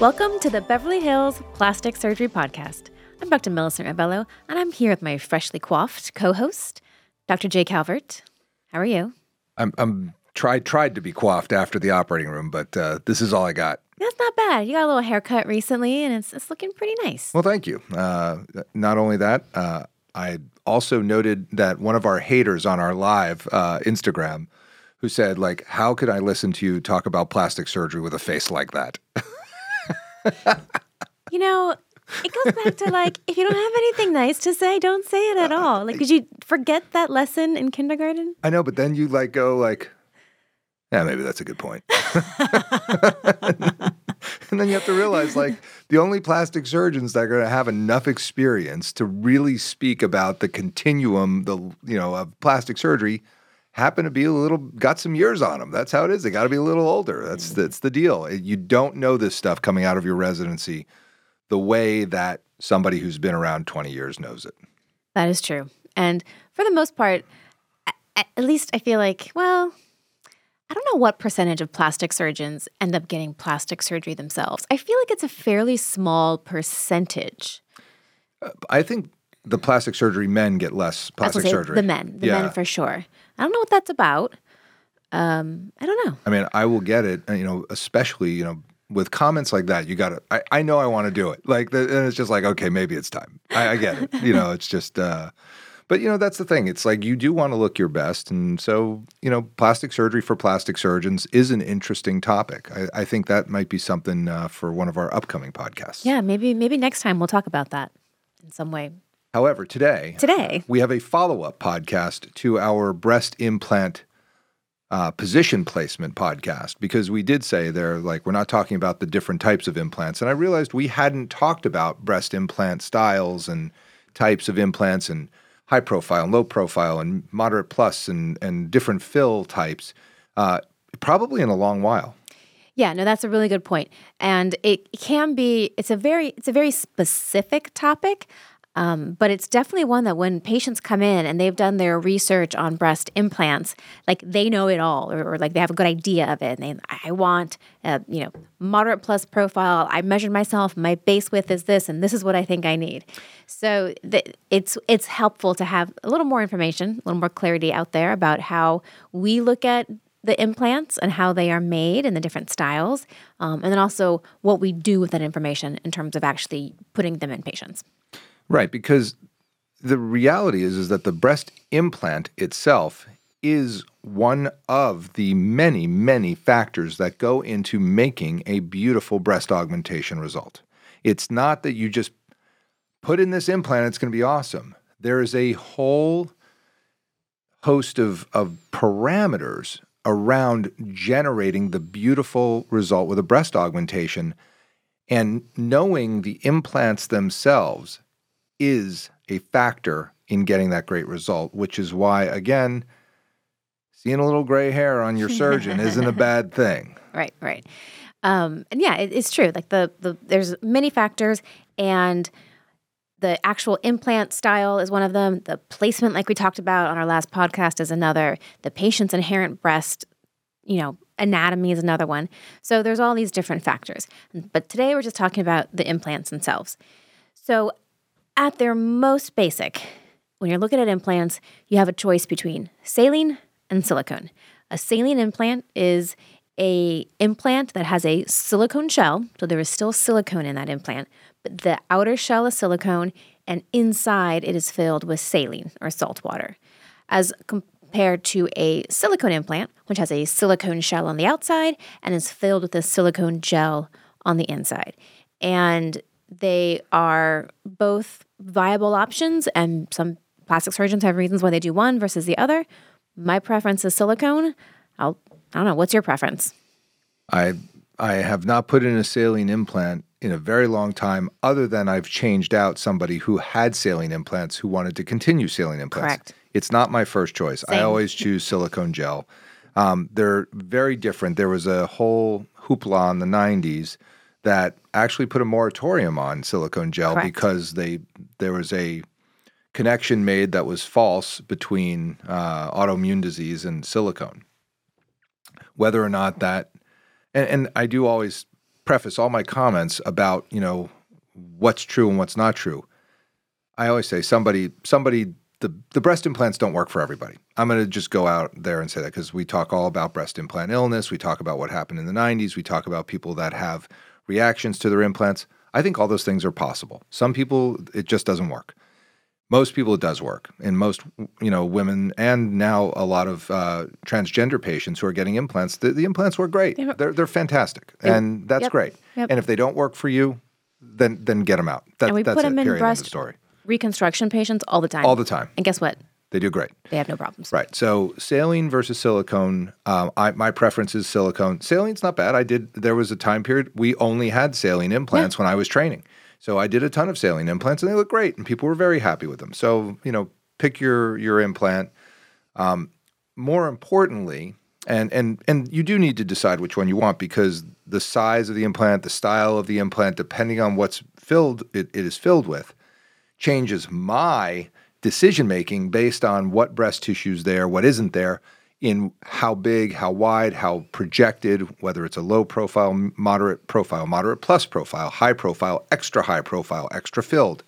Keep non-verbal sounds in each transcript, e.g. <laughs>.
Welcome to the Beverly Hills Plastic Surgery Podcast. I'm Dr. Millicent Rovelo, and I'm here with my freshly coiffed co-host, Dr. Jay Calvert. How are you? I'm, I'm tried tried to be coiffed after the operating room, but uh, this is all I got. That's not bad. You got a little haircut recently, and it's, it's looking pretty nice. Well, thank you. Uh, not only that, uh, I also noted that one of our haters on our live uh, Instagram, who said, like, how could I listen to you talk about plastic surgery with a face like that? <laughs> You know, it goes back to like, if you don't have anything nice to say, don't say it at all. Like, did you forget that lesson in kindergarten? I know, but then you like go like, yeah, maybe that's a good point. <laughs> and then you have to realize like the only plastic surgeons that are going to have enough experience to really speak about the continuum, the you know, of plastic surgery happen to be a little got some years on them. That's how it is. They got to be a little older. That's mm. that's the deal. Eh, you don't know this stuff coming out of your residency the way that somebody who's been around 20 years knows it. That is true. And for the most part, at least I feel like, well, I don't know what percentage of plastic surgeons end up getting plastic surgery themselves. I feel like it's a fairly small percentage. Uh, I think the plastic surgery men get less plastic surgery. The men, the Yeah. men for sure. I don't know what that's about. Um, I don't know. I mean, I will get it, uh, you know, especially, you know, with comments like that, you got to, I, I know I want to do it. Like, the, and it's just like, okay, maybe it's time. I, I get it. <laughs> you know, it's just, uh, but, you know, that's the thing. It's like you do want to look your best. And so, you know, plastic surgery for plastic surgeons is an interesting topic. I, I think that might be something uh, for one of our upcoming podcasts. Yeah, maybe maybe next time we'll talk about that in some way. However, today, Today, we have a follow up podcast to our breast implant uh, position placement podcast because we did say there, like, we're not talking about the different types of implants. And I realized we hadn't talked about breast implant styles and types of implants and high profile and low profile and moderate plus and, and different fill types uh, probably in a long while. Yeah, no, that's a really good point, and it can be. It's a very, it's a very specific topic, um, but it's definitely one that when patients come in and they've done their research on breast implants, like they know it all, or, or like they have a good idea of it, and they, I want, a, you know, moderate plus profile. I measured myself. My base width is this, and this is what I think I need. So the, it's it's helpful to have a little more information, a little more clarity out there about how we look at the implants and how they are made and the different styles, um, and then also what we do with that information in terms of actually putting them in patients. Right, because the reality is is that the breast implant itself is one of the many many factors that go into making a beautiful breast augmentation result. It's not that you just put in this implant it's going to be awesome. There is a whole host of of parameters around generating the beautiful result with a breast augmentation and knowing the implants themselves is a factor in getting that great result, which is why, again, seeing a little gray hair on your surgeon <laughs> isn't a bad thing. Right, right. Um, and yeah, it, it's true. Like the the there's many factors, and the actual implant style is one of them. The placement, like we talked about on our last podcast, is another. The patient's inherent breast, you know, anatomy is another one. So there's all these different factors. But today we're just talking about the implants themselves. So at their most basic, when you're looking at implants, you have a choice between saline and silicone. A saline implant is a implant that has a silicone shell, so there is still silicone in that implant, but the outer shell is silicone and inside it is filled with saline or salt water. As compared to a silicone implant, which has a silicone shell on the outside and is filled with a silicone gel on the inside. And they are both viable options, and some plastic surgeons have reasons why they do one versus the other. My preference is silicone. I'll, I don't know. What's your preference? I I have not put in a saline implant in a very long time, other than I've changed out somebody who had saline implants who wanted to continue saline implants. Correct. It's not my first choice. Same. I always choose silicone gel. Um, they're very different. There was a whole hoopla in the 90s that actually put a moratorium on silicone gel Correct. because they there was a connection made that was false between uh, autoimmune disease and silicone. Whether or not that, and, and I do always preface all my comments about you know what's true and what's not true. I always say somebody somebody the the breast implants don't work for everybody. I'm going to just go out there and say that because we talk all about breast implant illness. We talk about what happened in the 90s. We talk about people that have reactions to their implants. I think all those things are possible. Some people it just doesn't work. Most people it does work, and most you know women and now a lot of uh, transgender patients who are getting implants. The, the implants work great. They- They're they're fantastic, and that's Yep. great. Yep. And if they don't work for you, then then get them out. That, And we that's put it, them in end of breast- story. Reconstruction patients all the time. All the time. And guess what? They do great. They have no problems. Right. So saline versus silicone. Um, I, my preference is silicone. Saline's not bad. I did. There was a time period we only had saline implants when I was training. So I did a ton of saline implants, and they look great, and people were very happy with them. So you know, pick your your implant. Um, more importantly, and and and you do need to decide which one you want because the size of the implant, the style of the implant, depending on what's filled it, it is filled with, changes my decision making based on what breast tissue's there, what isn't there, in how big, how wide, how projected, whether it's a low profile, moderate profile, moderate plus profile, high profile, extra high profile, extra filled.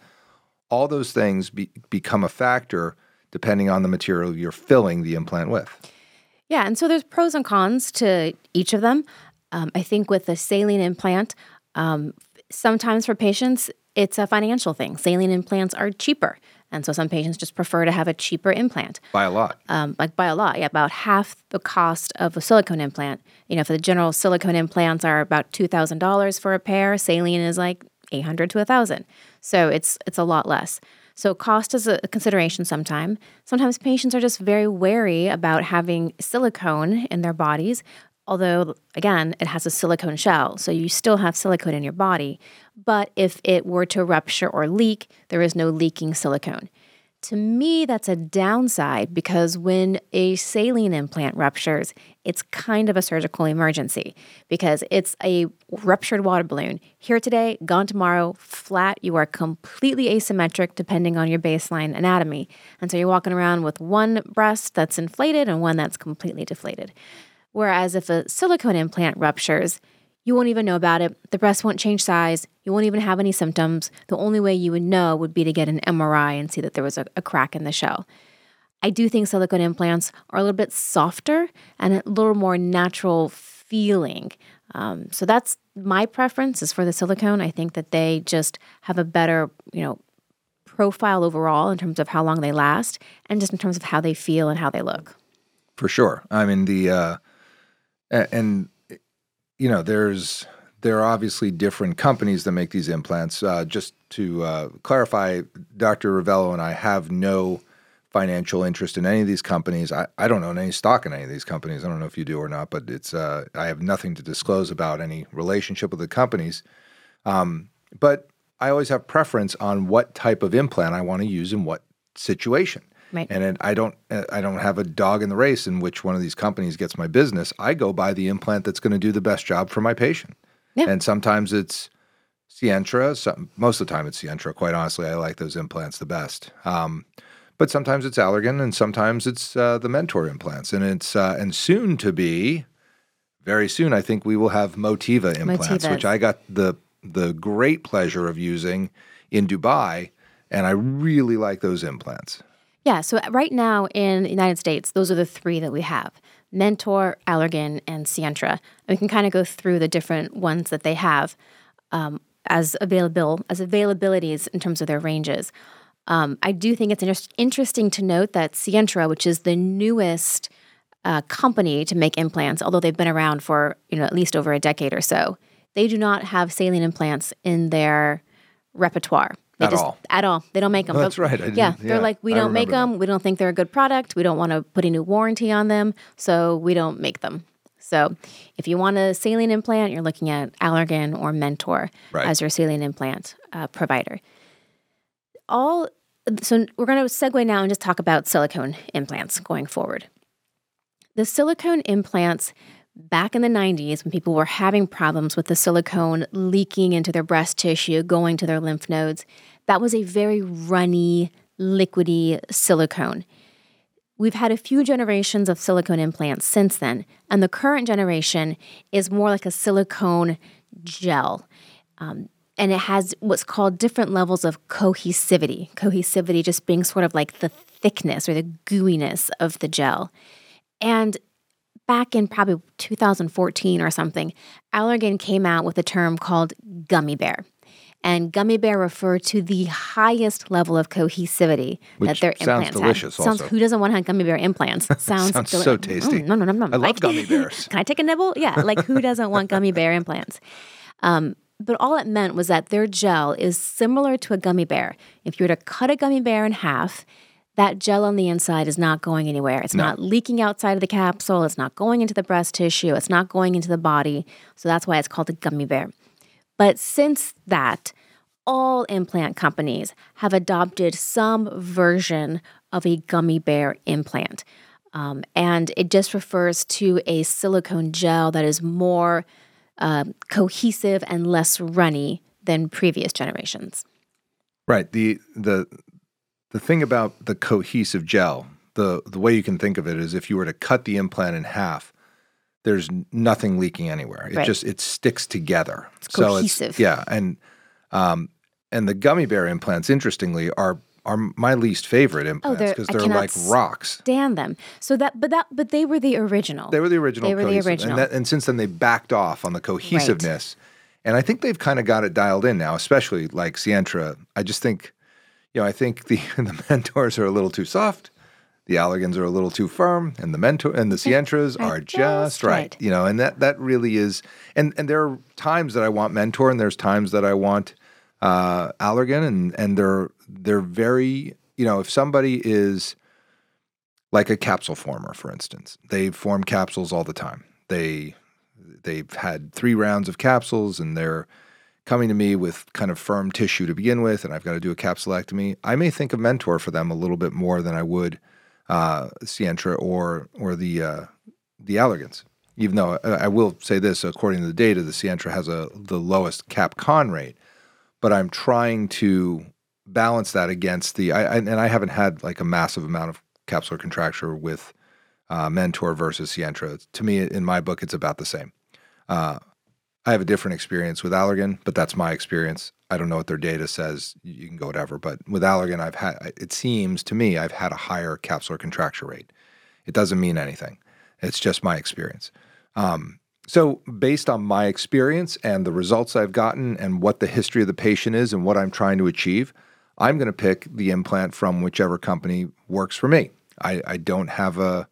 All those things be, become a factor depending on the material you're filling the implant with. Yeah, and so there's pros and cons to each of them. Um, I think with the saline implant, um, sometimes for patients, it's a financial thing. Saline implants are cheaper. And so some patients just prefer to have a cheaper implant, By a lot. um, like by a lot, yeah, about half the cost of a silicone implant. You know, for the general silicone implants are about two thousand dollars for a pair. Saline is like eight hundred to a thousand, so it's it's a lot less. So cost is a consideration sometime. Sometimes patients are just very wary about having silicone in their bodies. Although, again, it has a silicone shell, so you still have silicone in your body. But if it were to rupture or leak, there is no leaking silicone. To me, that's a downside because when a saline implant ruptures, it's kind of a surgical emergency because it's a ruptured water balloon. Here today, gone tomorrow, flat. You are completely asymmetric depending on your baseline anatomy. And so you're walking around with one breast that's inflated and one that's completely deflated. Whereas if a silicone implant ruptures, you won't even know about it. The breast won't change size. You won't even have any symptoms. The only way you would know would be to get an MRI and see that there was a, a crack in the shell. I do think silicone implants are a little bit softer and a little more natural feeling. Um, so that's my preference is for the silicone. I think that they just have a better, you know, profile overall in terms of how long they last and just in terms of how they feel and how they look. For sure. I mean the uh, and you know there's there are obviously different companies that make these implants. Uh, just to uh, clarify, Dr. Rovelo and I have no financial interest in any of these companies. I, I don't own any stock in any of these companies. I don't know if you do or not, but it's uh, I have nothing to disclose about any relationship with the companies. Um, but I always have preference on what type of implant I want to use in what situation. Right. And it, I don't uh, I don't have a dog in the race in which one of these companies gets my business. I go buy the implant that's going to do the best job for my patient. Yeah. And sometimes it's Sientra. Some, most of the time it's Sientra. Quite honestly, I like those implants the best. Um, but sometimes it's Allergan, and sometimes it's uh, the Mentor implants, and it's uh, and soon to be, very soon, I think we will have Motiva implants, which I got the the great pleasure of using in Dubai, and I really like those implants. Yeah, so right now in the United States, those are the three that we have Mentor, Allergan, and Sientra. And we can kind of go through the different ones that they have um, as available as availabilities in terms of their ranges. Um, I do think it's inter- interesting to note that Sientra, which is the newest uh, company to make implants, although they've been around for you know at least over a decade or so, they do not have saline implants in their repertoire. They At just, all. At all. They don't make them. That's right. Yeah, they're yeah, like, we don't make remember that. them. We don't think they're a good product. We don't want to put a new warranty on them. So we don't make them. So if you want a saline implant, you're looking at Allergan or Mentor Right. as your saline implant uh, provider. All so we're going to segue now and just talk about silicone implants going forward. The silicone implants back in the 90s when people were having problems with the silicone leaking into their breast tissue, going to their lymph nodes, that was a very runny, liquidy silicone. We've had a few generations of silicone implants since then, and the current generation is more like a silicone gel. Um, and it has what's called different levels of cohesivity. Cohesivity just being sort of like the thickness or the gooiness of the gel. And back in probably 2014 or something, Allergan came out with a term called gummy bear. And gummy bear refer to the highest level of cohesivity Which that their sounds implants delicious have. Sounds also. who doesn't want to have gummy bear implants? <laughs> Sounds, Sounds deli- so tasty. Mm, no, no, no, no. I love gummy <laughs> bears. Can I take a nibble? Yeah, like who doesn't want gummy bear implants? Um, but all it meant was that their gel is similar to a gummy bear. If you were to cut a gummy bear in half, that gel on the inside is not going anywhere. It's not leaking outside of the capsule. It's not going into the breast tissue. It's not going into the body. So that's why it's called a gummy bear. But since that, all implant companies have adopted some version of a gummy bear implant. Um, and it just refers to a silicone gel that is more um, cohesive and less runny than previous generations. Right. The the the thing about the cohesive gel, the the way you can think of it is if you were to cut the implant in half, there's nothing leaking anywhere. It Right. just it sticks together. It's cohesive. yeah, and um and the gummy bear implants interestingly are are my least favorite implants they're- because I they're, cannot like rocks. Stand them. So that, but that, but they were the original. They were the original. They were the original. And, that, and since then, they backed off on the cohesiveness. And I think they've kind of got it dialed in now, especially like Sientra. I just think, you know, I think the <laughs> the mentors are a little too soft, the Allergans are a little too firm, and the mentor and the Sientras are just right. right. You know, and that that really is. And and there are times that I want mentor, and there's times that I want uh, Allergan, and and they're they're very. You know, if somebody is like a capsule former, for instance. They form capsules all the time. They they've had three rounds of capsules and they're coming to me with kind of firm tissue to begin with, and I've got to do a capsulectomy. I may think of Mentor for them a little bit more than I would uh, Sientra or or the uh, the Allergans. Even though uh, I, will say this, according to the data, the Sientra has a the lowest cap con rate, but I'm trying to balance that against the I, I and I haven't had like a massive amount of capsular contracture with uh, Mentor versus Sientra. To me, in my book, it's about the same. Uh, I have a different experience with Allergan, but that's my experience. I don't know what their data says. You can go whatever, but with Allergan, I've had. It seems to me I've had a higher capsular contracture rate. It doesn't mean anything. It's just my experience. Um, so, based on my experience and the results I've gotten and what the history of the patient is and what I'm trying to achieve, I'm going to pick the implant from whichever company works for me. I, I don't have a,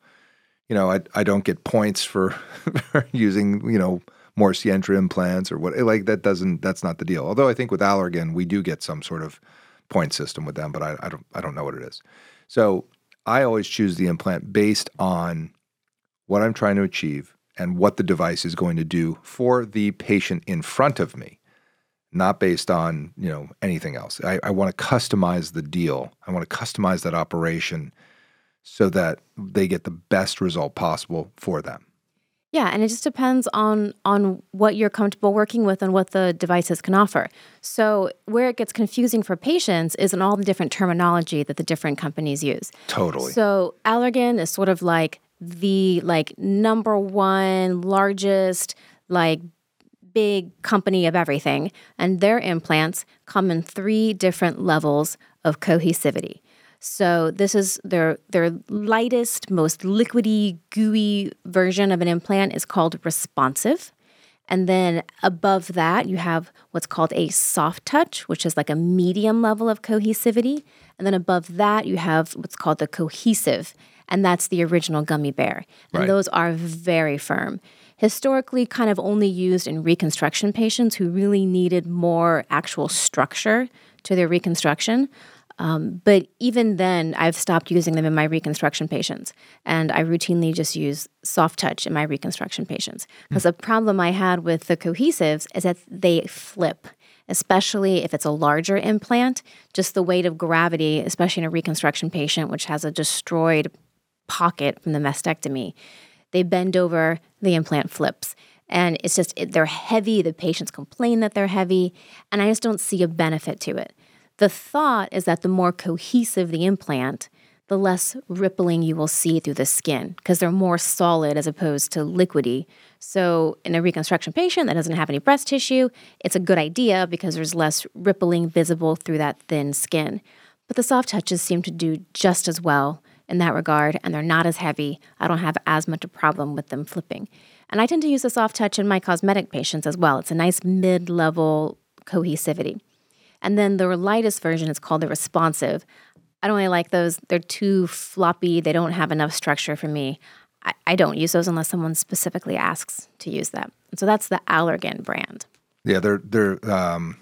you know, I, I don't get points for, for <laughs> using, you know, more Sientra implants or what. Like that doesn't, that's not the deal. Although I think with Allergan, we do get some sort of point system with them, but I, I don't, I don't know what it is. So I always choose the implant based on what I'm trying to achieve and what the device is going to do for the patient in front of me not based on you know anything else. I, I want to customize the deal. I want to customize that operation so that they get the best result possible for them. Yeah, and it just depends on on what you're comfortable working with and what the devices can offer. So where it gets confusing for patients is in all the different terminology that the different companies use. Totally. So Allergan is sort of like the like number one largest like big company of everything, and their implants come in three different levels of cohesivity. So this is their their lightest, most liquidy, gooey version of an implant is called responsive. And then above that, you have what's called a soft touch, which is like a medium level of cohesivity. And then above that, you have what's called the cohesive, and that's the original gummy bear. And Right. those are very firm. Historically, kind of only used in reconstruction patients who really needed more actual structure to their reconstruction. Um, but even then, I've stopped using them in my reconstruction patients, and I routinely just use soft touch in my reconstruction patients. Because the problem I had with the cohesives is that they flip, especially if it's a larger implant. Just the weight of gravity, especially in a reconstruction patient, which has a destroyed pocket from the mastectomy, they bend over, the implant flips. And it's just, it, they're heavy. The patients complain that they're heavy, and I just don't see a benefit to it. The thought is that the more cohesive the implant, the less rippling you will see through the skin because they're more solid as opposed to liquidy. So, in a reconstruction patient that doesn't have any breast tissue, it's a good idea because there's less rippling visible through that thin skin. But the soft touches seem to do just as well in that regard, and they're not as heavy. I don't have as much a problem with them flipping. And I tend to use the soft touch in my cosmetic patients as well. It's a nice mid level cohesivity. And then the lightest version is called the responsive. I don't really like those. They're too floppy. They don't have enough structure for me. I, I don't use those unless someone specifically asks to use them. So that's the Allergan brand. Yeah, they're they're um,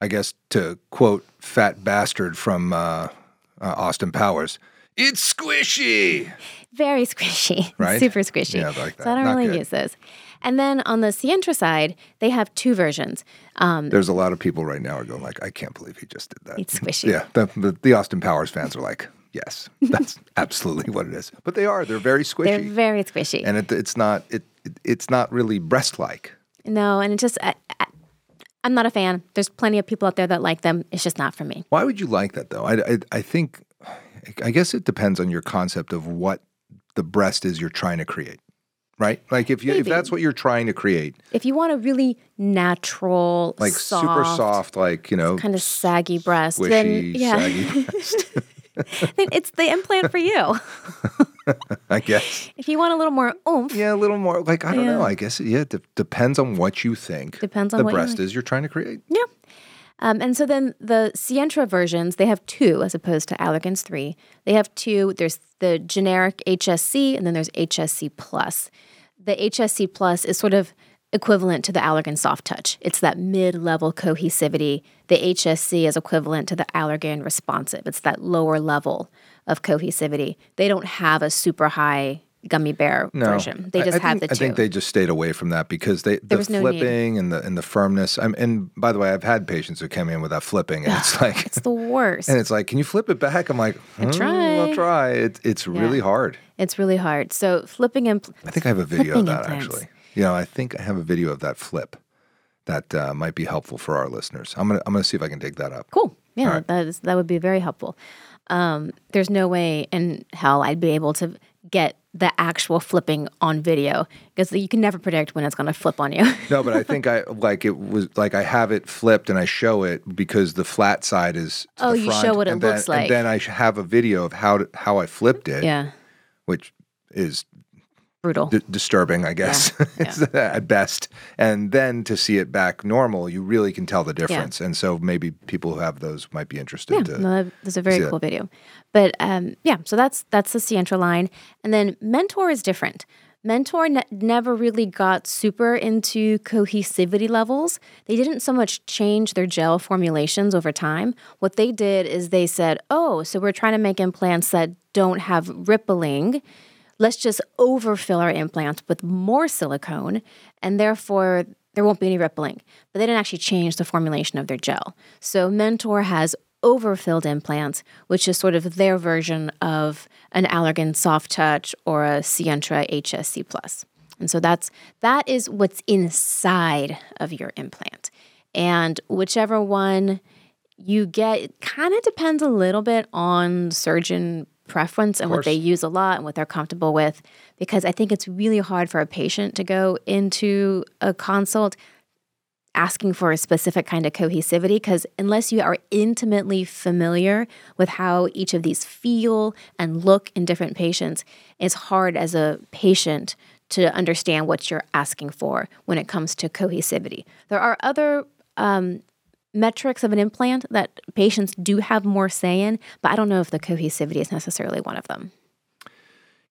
I guess to quote Fat Bastard from uh, uh, Austin Powers, it's squishy. Very squishy, <laughs> Right? Super squishy. Yeah, I like that. So I don't Not really good. use those. And then on the Sientra side, they have two versions. Um, There's a lot of people right now are going like, I can't believe he just did that. It's squishy. Yeah, the, the, the Austin Powers fans are like, yes, that's <laughs> absolutely what it is. But they are. They're very squishy, they're very squishy. and it, it's not it, it it's not really breast like. no, and it just I, I, I'm not a fan. There's plenty of people out there that like them. It's just not for me. Why would you like that though? I, I I think I guess it depends on your concept of what the breast is you're trying to create. Right? Like if you if that's what you're trying to create, If you want a really natural, like super soft, like, you know, kind of saggy breast, then yeah, saggy <laughs> breast, <laughs> then it's the implant for you. <laughs> I guess. if you want a little more oomph, Yeah, a little more like I don't know. I guess yeah, it de- depends on what you think. Depends on the what you breast like. is you're trying to create. Yeah. Um, and so then the Sientra versions, they have two as opposed to Allergan's three. They have two. There's the generic HSC and then there's HSC Plus. The HSC Plus is sort of equivalent to the Allergan Soft Touch. It's that mid-level cohesivity. The HSC is equivalent to the Allergan Responsive. It's that lower level of cohesivity. They don't have a super high gummy bear No, version. They just I have think, the I think they just stayed away from that because they the was no flipping and the and the firmness. I'm, and by the way, I've had patients who came in without flipping, and it's <sighs> like it's the worst. and it's like, can you flip it back? I'm like, "Hmm, try." I'll try. It, it's really hard. It's really hard. So flipping and I think I have a video of that implants. actually. You know, I think I have a video of that flip that uh, might be helpful for our listeners. I'm gonna I'm gonna see if I can dig that up. Cool. Yeah, right. that is that would be very helpful. Um, there's no way in hell I'd be able to get the actual flipping on video because you can never predict when it's going to flip on you. <laughs> No, but I think I like it was like I have it flipped and I show it because the flat side is. Oh, the you front, show what it then- looks like. and then I have a video of how to, how I flipped it, yeah, which is brutal. d- disturbing, I guess, Yeah, <laughs> <laughs> at best. And then to see it back normal, you really can tell the difference. And so maybe people who have those might be interested. yeah, to, no, that's a very see that. cool video. But um, yeah, so that's that's the Sientra line, and then Mentor is different. Mentor ne- never really got super into cohesivity levels. They didn't so much change their gel formulations over time. What they did is they said, "Oh, so we're trying to make implants that don't have rippling." Let's just overfill our implants with more silicone, and therefore there won't be any rippling. But they didn't actually change the formulation of their gel. So Mentor has overfilled implants, which is sort of their version of an Allergan Soft Touch or a Sientra HSC Plus. And so that's that is what's inside of your implant. And whichever one you get, kind of depends a little bit on surgeon preference and what they use a lot and what they're comfortable with. Because I think it's really hard for a patient to go into a consult asking for a specific kind of cohesivity because unless you are intimately familiar with how each of these feel and look in different patients, it's hard as a patient to understand what you're asking for when it comes to cohesivity. There are other um, metrics of an implant that patients do have more say in, but I don't know if the cohesivity is necessarily one of them.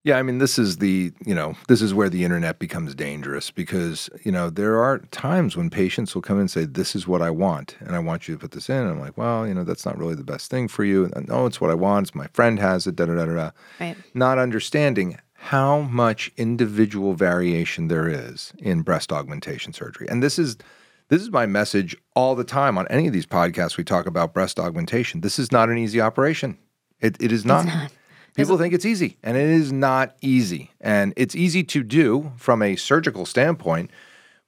Yeah, I mean, this is the, you know, this is where the internet becomes dangerous because, you know, there are times when patients will come in and say, This is what I want, and I want you to put this in. And I'm like, Well, you know, that's not really the best thing for you. And, no, it's what I want. It's my friend has it, da da da da da. Right. Not understanding how much individual variation there is in breast augmentation surgery. And this is this is my message all the time on any of these podcasts we talk about breast augmentation. This is not an easy operation. It, it is not. not. People think it's easy, and it is not easy. And it's easy to do from a surgical standpoint,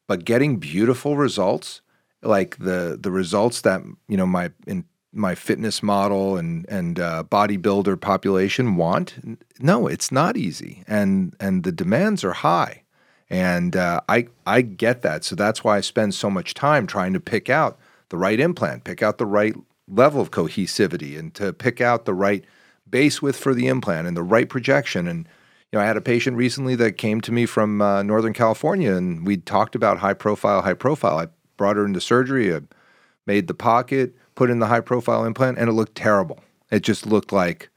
but getting beautiful results, like the the results that you know my in my fitness model and and uh, bodybuilder population want. No, it's not easy, and and the demands are high, and uh, I I get that. So that's why I spend so much time trying to pick out the right implant, pick out the right level of cohesivity, and to pick out the right base width for the implant and the right projection. And you know, I had a patient recently that came to me from uh, Northern California, and we talked about high profile, high profile. I brought her into surgery, I made the pocket, put in the high profile implant, and it looked terrible. It just looked like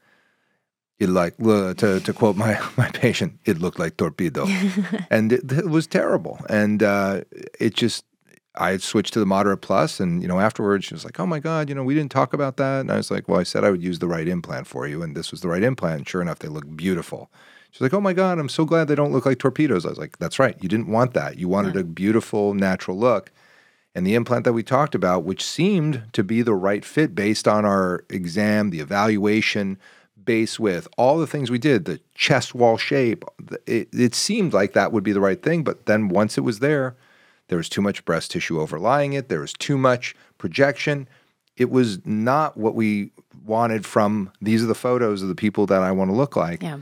it like to to quote my <laughs> my patient, it looked like torpedo, <laughs> and it, it, was terrible. And uh, it just I switched to the moderate plus, and you know afterwards she was like, "Oh my god, you know we didn't talk about that." And I was like, "Well, I said I would use the right implant for you, and this was the right implant." And sure enough, they look beautiful. She's like, "Oh my god, I'm so glad they don't look like torpedoes." I was like, "That's right. You didn't want that. You wanted yeah. a beautiful, natural look." And the implant that we talked about, which seemed to be the right fit based on our exam, the evaluation, base width, all the things we did, the chest wall shape, it, it seemed like that would be the right thing. But then once it was there, there was too much breast tissue overlying it. There was too much projection. It was not what we wanted from these are the photos of the people that I want to look like. Yeah.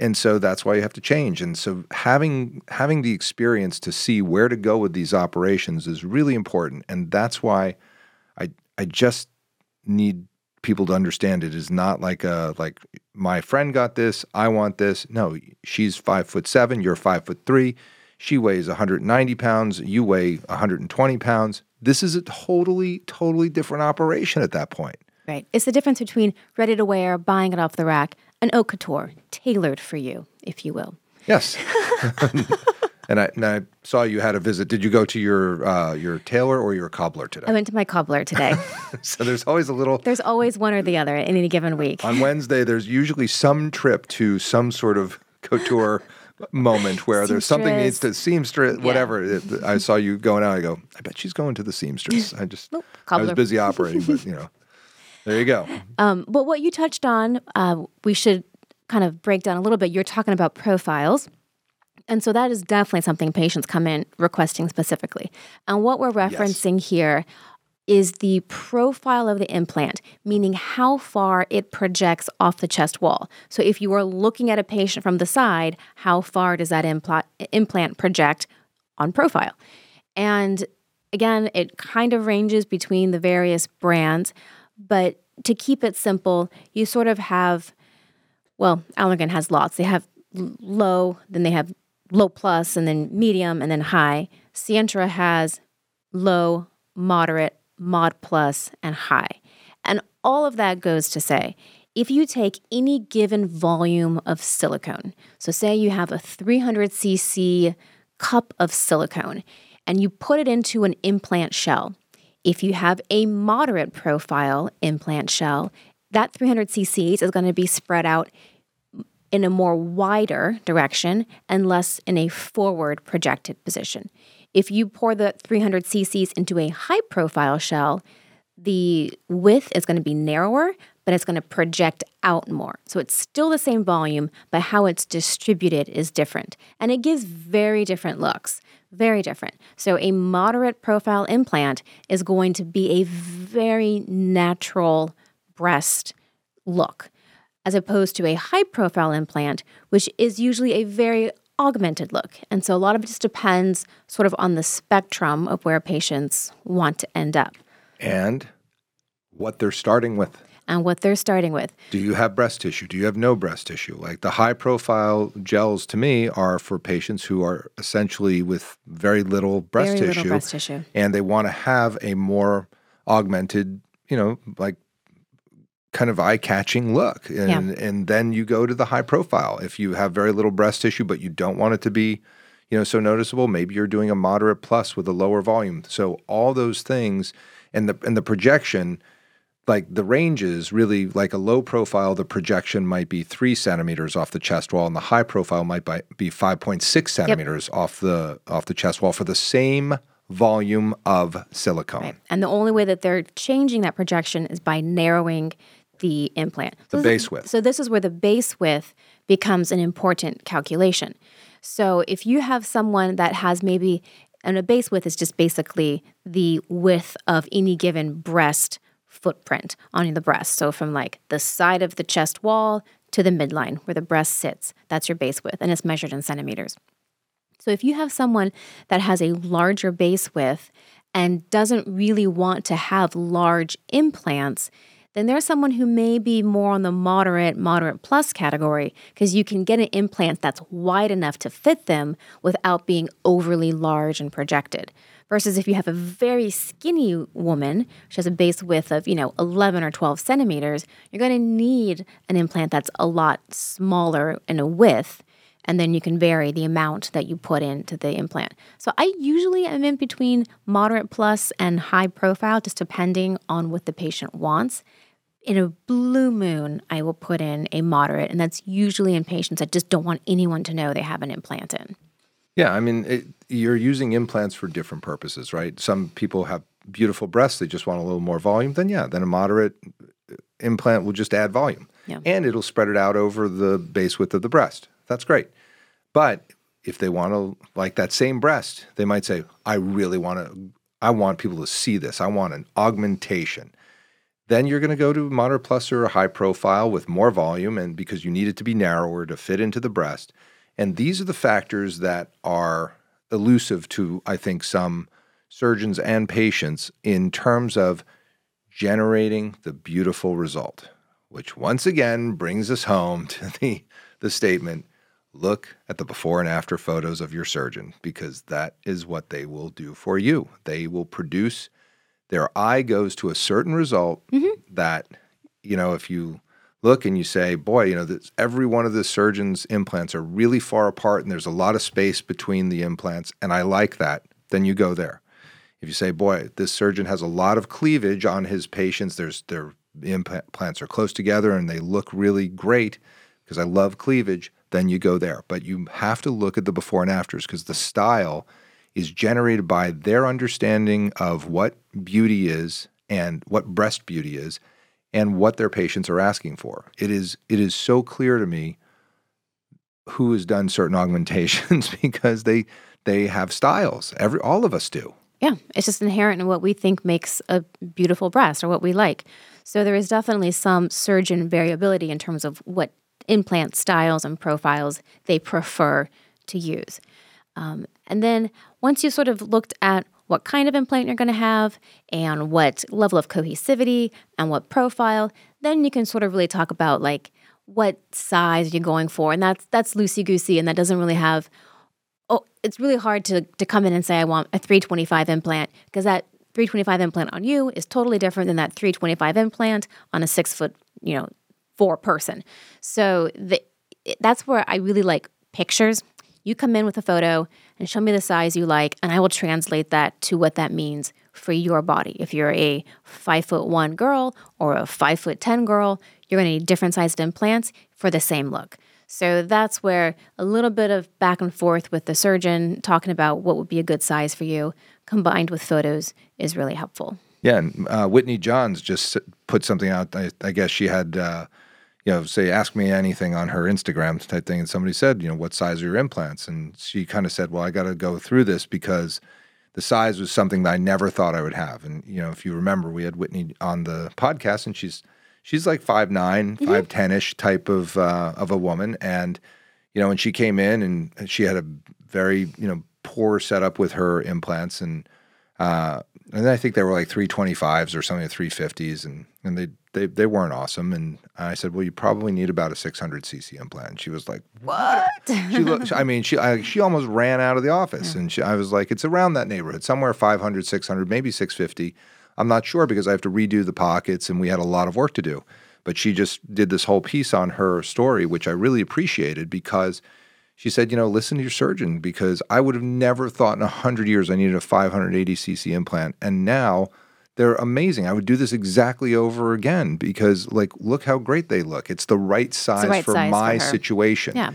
And so that's why you have to change. And so having having the experience to see where to go with these operations is really important. And that's why I I just need people to understand it is not like a like my friend got this, I want this. No, she's five foot seven, you're five foot three she weighs 190 pounds, you weigh 120 pounds. This is a totally, totally different operation at that point. Right. It's the difference between ready to wear, buying it off the rack, and haute couture, tailored for you, if you will. Yes. <laughs> and, I, and I saw you had a visit. Did you go to your uh, your tailor or your cobbler today? I went to my cobbler today. <laughs> so there's always a little. <laughs> There's always one or the other in any given week. On Wednesday, there's usually some trip to some sort of couture moment where there's something needs to seamstress, whatever. It, I saw you going out. I go, I bet she's going to the seamstress. I just, <laughs> nope, I was busy operating, but you know, there you go. Um, but what you touched on, uh, we should kind of break down a little bit. You're talking about profiles. And so that is definitely something patients come in requesting specifically. And what we're referencing yes. here is the profile of the implant, meaning how far it projects off the chest wall. So if you are looking at a patient from the side, how far does that impl- implant project on profile? And again, it kind of ranges between the various brands, but to keep it simple, you sort of have well, Allergan has lots. They have low, then they have low plus, and then medium, and then high. Sientra has low, moderate, mod plus, and high. And all of that goes to say, if you take any given volume of silicone, so say you have a 300 cc cup of silicone and you put it into an implant shell, if you have a moderate profile implant shell, that 300 cc's is going to be spread out in a more wider direction and less in a forward projected position. If you pour the 300 cc's into a high profile shell, the width is going to be narrower, but it's going to project out more. So it's still the same volume, but how it's distributed is different. And it gives very different looks. Very different. So a moderate profile implant is going to be a very natural breast look, as opposed to a high profile implant, which is usually a very augmented look. And so a lot of it just depends sort of on the spectrum of where patients want to end up. And what they're starting with. And what they're starting with. Do you have breast tissue? Do you have no breast tissue? Like the high profile gels to me are for patients who are essentially with very little breast very tissue. Little breast tissue. And they want to have a more augmented, you know, like kind of eye-catching look and yeah. and then you go to the high profile if you have very little breast tissue but you don't want it to be you know so noticeable maybe you're doing a moderate plus with a lower volume so all those things and the and the projection like the ranges really like a low profile the projection might be three centimeters off the chest wall and the high profile might be 5.6 centimeters yep. off the off the chest wall for the same volume of silicone right. and the only way that they're changing that projection is by narrowing the implant. The so base is, width. So this is where the base width becomes an important calculation. So if you have someone that has maybe and a base width is just basically the width of any given breast footprint on the breast. So from like the side of the chest wall to the midline where the breast sits, that's your base width, and it's measured in centimeters. So if you have someone that has a larger base width and doesn't really want to have large implants, then there's someone who may be more on the moderate, moderate plus category because you can get an implant that's wide enough to fit them without being overly large and projected. Versus if you have a very skinny woman, she has a base width of, you know, 11 or 12 centimeters, you're going to need an implant that's a lot smaller in a width and then you can vary the amount that you put into the implant. So I usually am in between moderate plus and high profile, just depending on what the patient wants. In a blue moon, I will put in a moderate, and that's usually in patients that just don't want anyone to know they have an implant in. Yeah, I mean, it, you're using implants for different purposes, right? Some people have beautiful breasts, they just want a little more volume. Then, yeah, then a moderate uh, implant will just add volume. Yeah. And it'll spread it out over the base width of the breast. That's great. But if they want to like that same breast, they might say, I really want to, I want people to see this. I want an augmentation. Then you're going to go to moderate plus or a high profile with more volume, and because you need it to be narrower to fit into the breast. And these are the factors that are elusive to, I think, some surgeons and patients in terms of generating the beautiful result, which once again brings us home to <laughs> the, the statement look at the before and after photos of your surgeon because that is what they will do for you. They will produce, their eye goes to a certain result Mm-hmm. that, you know, if you look and you say, boy, you know, this, every one of the surgeon's implants are really far apart and there's a lot of space between the implants, and I like that, then you go there. If you say, boy, this surgeon has a lot of cleavage on his patients, there's their implants are close together and they look really great because I love cleavage, then you go there. But you have to look at the before and afters because the style is generated by their understanding of what beauty is and what breast beauty is and what their patients are asking for. It is it is so clear to me who has done certain <laughs> augmentations <laughs> because they they have styles. Every all of us do. Yeah, it's just inherent in what we think makes a beautiful breast or what we like. So there is definitely some surgeon variability in terms of what implant styles and profiles they prefer to use. Um, and then once you've sort of looked at what kind of implant you're going to have and what level of cohesivity and what profile, then you can sort of really talk about like what size you're going for. And that's that's loosey goosey and that doesn't really have oh, it's really hard to, to come in and say, I want a 325 implant because that 325 implant on you is totally different than that 325 implant on a six foot, you know, four person. So the, that's where I really like pictures. You come in with a photo and show me the size you like, and I will translate that to what that means for your body. If you're a five foot one girl or a five foot 10 girl, you're going to need different sized implants for the same look. So that's where a little bit of back and forth with the surgeon talking about what would be a good size for you combined with photos is really helpful. Yeah, and uh, Whitney Johns just put something out. I, I guess she had, uh, you know, say, ask me anything on her Instagram type thing. And somebody said, you know, what size are your implants? And she kind of said, well, I got to go through this because the size was something that I never thought I would have. And, you know, if you remember, we had Whitney on the podcast and she's, she's like 5'9, 5'10 ish type of, uh, of a woman. And, you know, when she came in and she had a very, you know, poor setup with her implants and, uh, and I think they were like 325s or something, 350s, and and they they they weren't awesome. And I said, well, you probably need about a 600 cc implant. And she was like, What? she looked. I mean, she I, she almost ran out of the office, and she, I was like, it's around that neighborhood, somewhere 500, 600, maybe 650. I'm not sure because I have to redo the pockets, and we had a lot of work to do. But she just did this whole piece on her story, which I really appreciated because she said, you know, listen to your surgeon because I would have never thought in a hundred years I needed a 580 cc implant, and now they're amazing. I would do this exactly over again because, like, look how great they look. It's the right size right for size my her. situation. Yeah.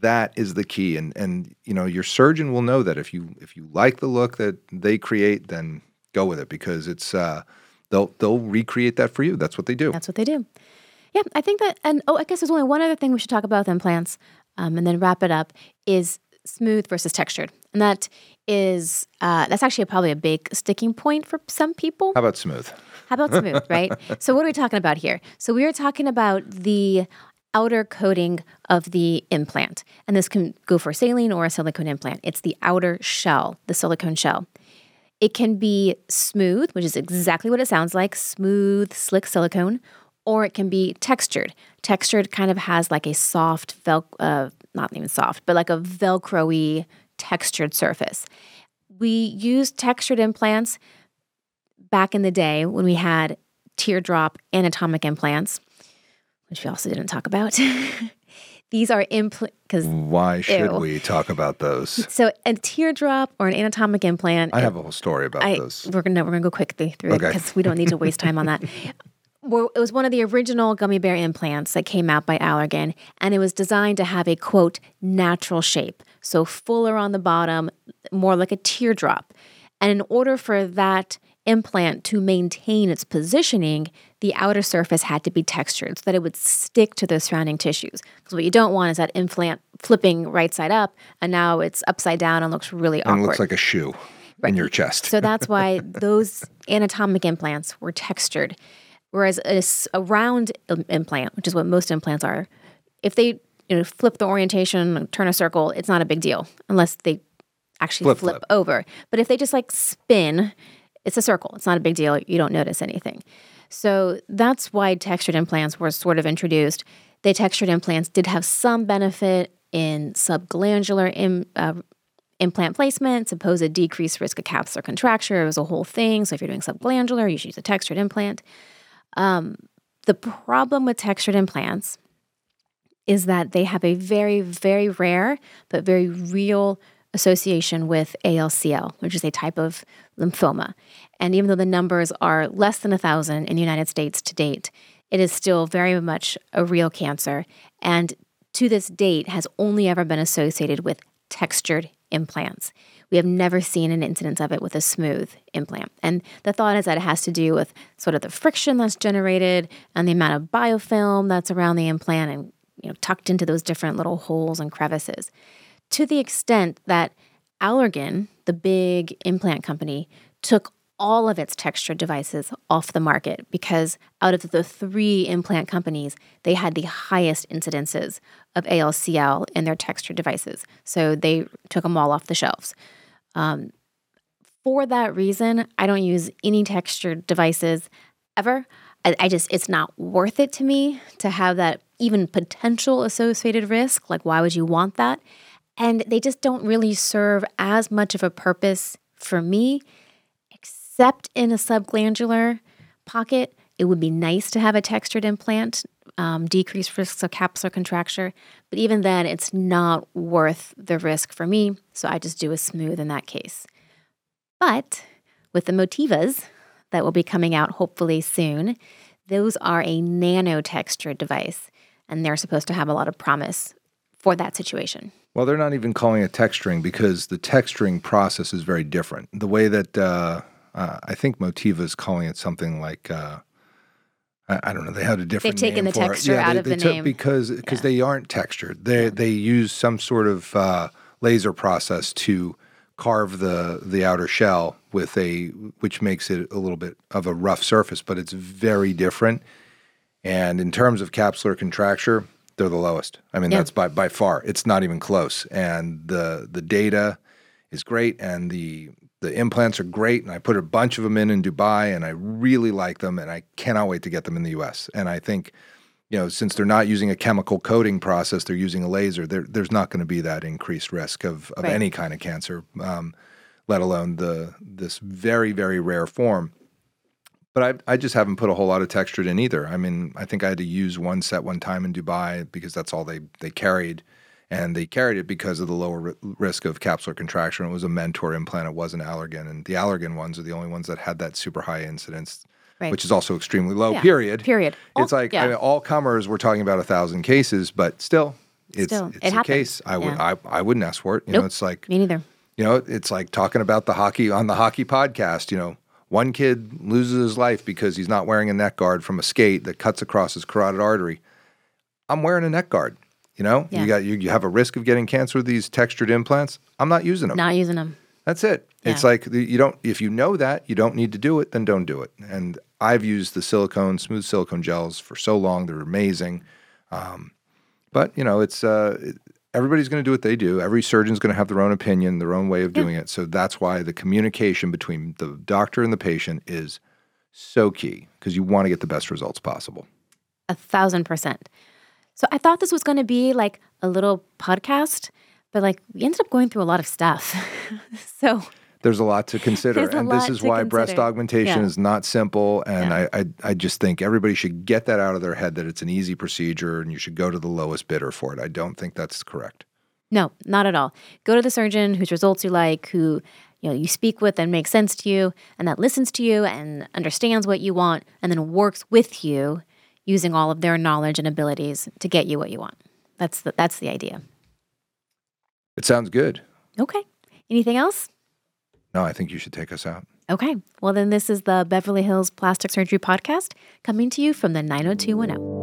That is the key, and and you know your surgeon will know that if you if you like the look that they create, then go with it because it's uh, they'll they'll recreate that for you. That's what they do. That's what they do. Yeah, I think that, and oh, I guess there's only one other thing we should talk about with implants, um, and then wrap it up is smooth versus textured, and that is uh, that's actually probably a big sticking point for some people. How about smooth? How about smooth, <laughs> right? So, what are we talking about here? So, we are talking about the outer coating of the implant. And this can go for saline or a silicone implant. It's the outer shell, the silicone shell. It can be smooth, which is exactly what it sounds like smooth, slick silicone, or it can be textured. Textured kind of has like a soft, vel- uh, not even soft, but like a Velcro y textured surface. We used textured implants back in the day when we had teardrop anatomic implants, which we also didn't talk about. <laughs> These are implants because Why should Ew. we talk about those? <laughs> so a teardrop or an anatomic implant. I have a whole story about I, those. we're gonna we're gonna go quickly through it because we don't need to waste time on that. <laughs> Well, it was one of the original gummy bear implants that came out by Allergan, and it was designed to have a quote natural shape, so fuller on the bottom, more like a teardrop. And in order for that implant to maintain its positioning, the outer surface had to be textured so that it would stick to the surrounding tissues. Because what you don't want is that implant flipping right side up, and now it's upside down and looks really and awkward. it looks like a shoe in your chest. So that's why <laughs> those anatomic implants were textured. Whereas a, a round implant, which is what most implants are, if they you know flip the orientation, turn a circle, it's not a big deal unless they actually Flip, flip, flip. over. But if they just like spin, it's a circle. It's not a big deal. You don't notice anything. So that's why textured implants were sort of introduced. The textured implants did have some benefit in subglandular Im, uh, implant placement, supposed decreased risk of capsular contracture. It was a whole thing. So if you're doing subglandular, you should use a textured implant. Um, the problem with textured implants is that they have a very, very rare but very real association with ALCL, which is a type of lymphoma. And even though the numbers are less than a thousand in the United States to date, it is still very much a real cancer. And to this date, has only ever been associated with textured implants. We have never seen an incidence of it with a smooth implant. And the thought is that it has to do with sort of the friction that's generated and the amount of biofilm that's around the implant and you know tucked into those different little holes and crevices. To the extent that Allergan, the big implant company, took all of its textured devices off the market because out of the three implant companies, they had the highest incidences of ALCL in their textured devices. So they took them all off the shelves. Um, for that reason, I don't use any textured devices ever. I, I just, it's not worth it to me to have that even potential associated risk. Like, why would you want that? And they just don't really serve as much of a purpose for me, except in a subglandular pocket. It would be nice to have a textured implant, um, decrease risks of capsular contracture. But even then, it's not worth the risk for me. So I just do a smooth in that case. But with the Motivas that will be coming out hopefully soon, those are a nano textured device, and they're supposed to have a lot of promise for that situation. Well, they're not even calling it texturing because the texturing process is very different. The way that uh, uh, I think Motiva is calling it something like uh, I, don't know. They had a different. They've taken the texture Yeah, out they, of they the took- name. because because they aren't textured. They they use some sort of uh, laser process to carve the the outer shell with a which makes it a little bit of a rough surface, but it's very different. And in terms of capsular contracture, they're the lowest. I mean, Yeah. that's by by far. It's not even close. And the the data is great, and the the implants are great. And I put a bunch of them in in Dubai, and I really like them, and I cannot wait to get them in the U.S. And I think. You know, since they're not using a chemical coating process, they're using a laser. There, there's not going to be that increased risk of, of Right. any kind of cancer, um, let alone the this very, very rare form. But I, I just haven't put a whole lot of textured in either. I mean, I think I had to use one set one time in Dubai because that's all they, they carried. And they carried it because of the lower ri- risk of capsular contraction. It was a mentor implant, it wasn't Allergan. And the Allergan ones are the only ones that had that super high incidence, Right. which is also extremely low, Yeah. period. Period. It's like yeah. I mean, all comers, we're talking about a thousand cases, but still, it's, Still, it's it a case. I, would, Yeah. I, I wouldn't ask for it. You know, Nope. it's like, Me neither. you know, it's like talking about the hockey on the hockey podcast. You know, one kid loses his life because he's not wearing a neck guard from a skate that cuts across his carotid artery. I'm wearing a neck guard. You know, Yeah. you got you, you have a risk of getting cancer with these textured implants. I'm not using them. Not using them. That's it. It's like you don't if you know that you don't need to do it, then don't do it. And I've used the silicone, smooth silicone gels for so long; they're amazing. Um, but you know, it's uh, everybody's going to do what they do. Every surgeon's going to have their own opinion, their own way of doing it. So that's why the communication between the doctor and the patient is so key because you want to get the best results possible. A thousand percent. So I thought this was going to be like a little podcast, but like we ended up going through a lot of stuff. <laughs> so there's a lot to consider, and this is why breast augmentation Yeah. is not simple. And Yeah. I, I, I just think everybody should get that out of their head that it's an easy procedure and you should go to the lowest bidder for it. I don't think that's correct. No, not at all. Go to the surgeon whose results you like, who you know you speak with and makes sense to you, and that listens to you and understands what you want, and then works with you using all of their knowledge and abilities to get you what you want. That's the that's the idea. It sounds good. Okay. Anything else? No, I think you should take us out. Okay. Well, then this is the Beverly Hills Plastic Surgery Podcast coming to you from the 90210.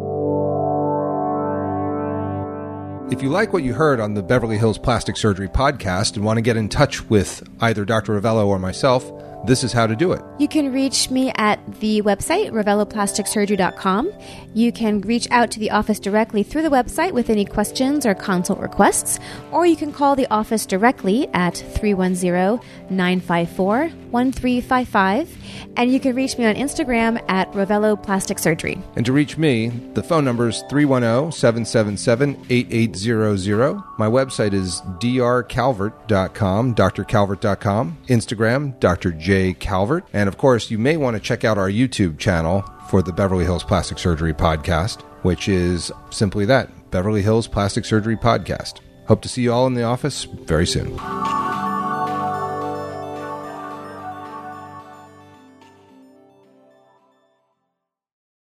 If you like what you heard on the Beverly Hills Plastic Surgery podcast and want to get in touch with either Dr. Rovelo or myself, this is how to do it. You can reach me at the website, roveloplasticsurgery.com. You can reach out to the office directly through the website with any questions or consult requests, or you can call the office directly at 310 954 1355. And you can reach me on Instagram at Rovelo Plastic Surgery. And to reach me, the phone number is 310 777 8800. My website is drcalvert.com, drcalvert.com, Instagram, Dr. J. Calvert. And of course, you may want to check out our YouTube channel for the Beverly Hills Plastic Surgery Podcast, which is simply that Beverly Hills Plastic Surgery Podcast. Hope to see you all in the office very soon.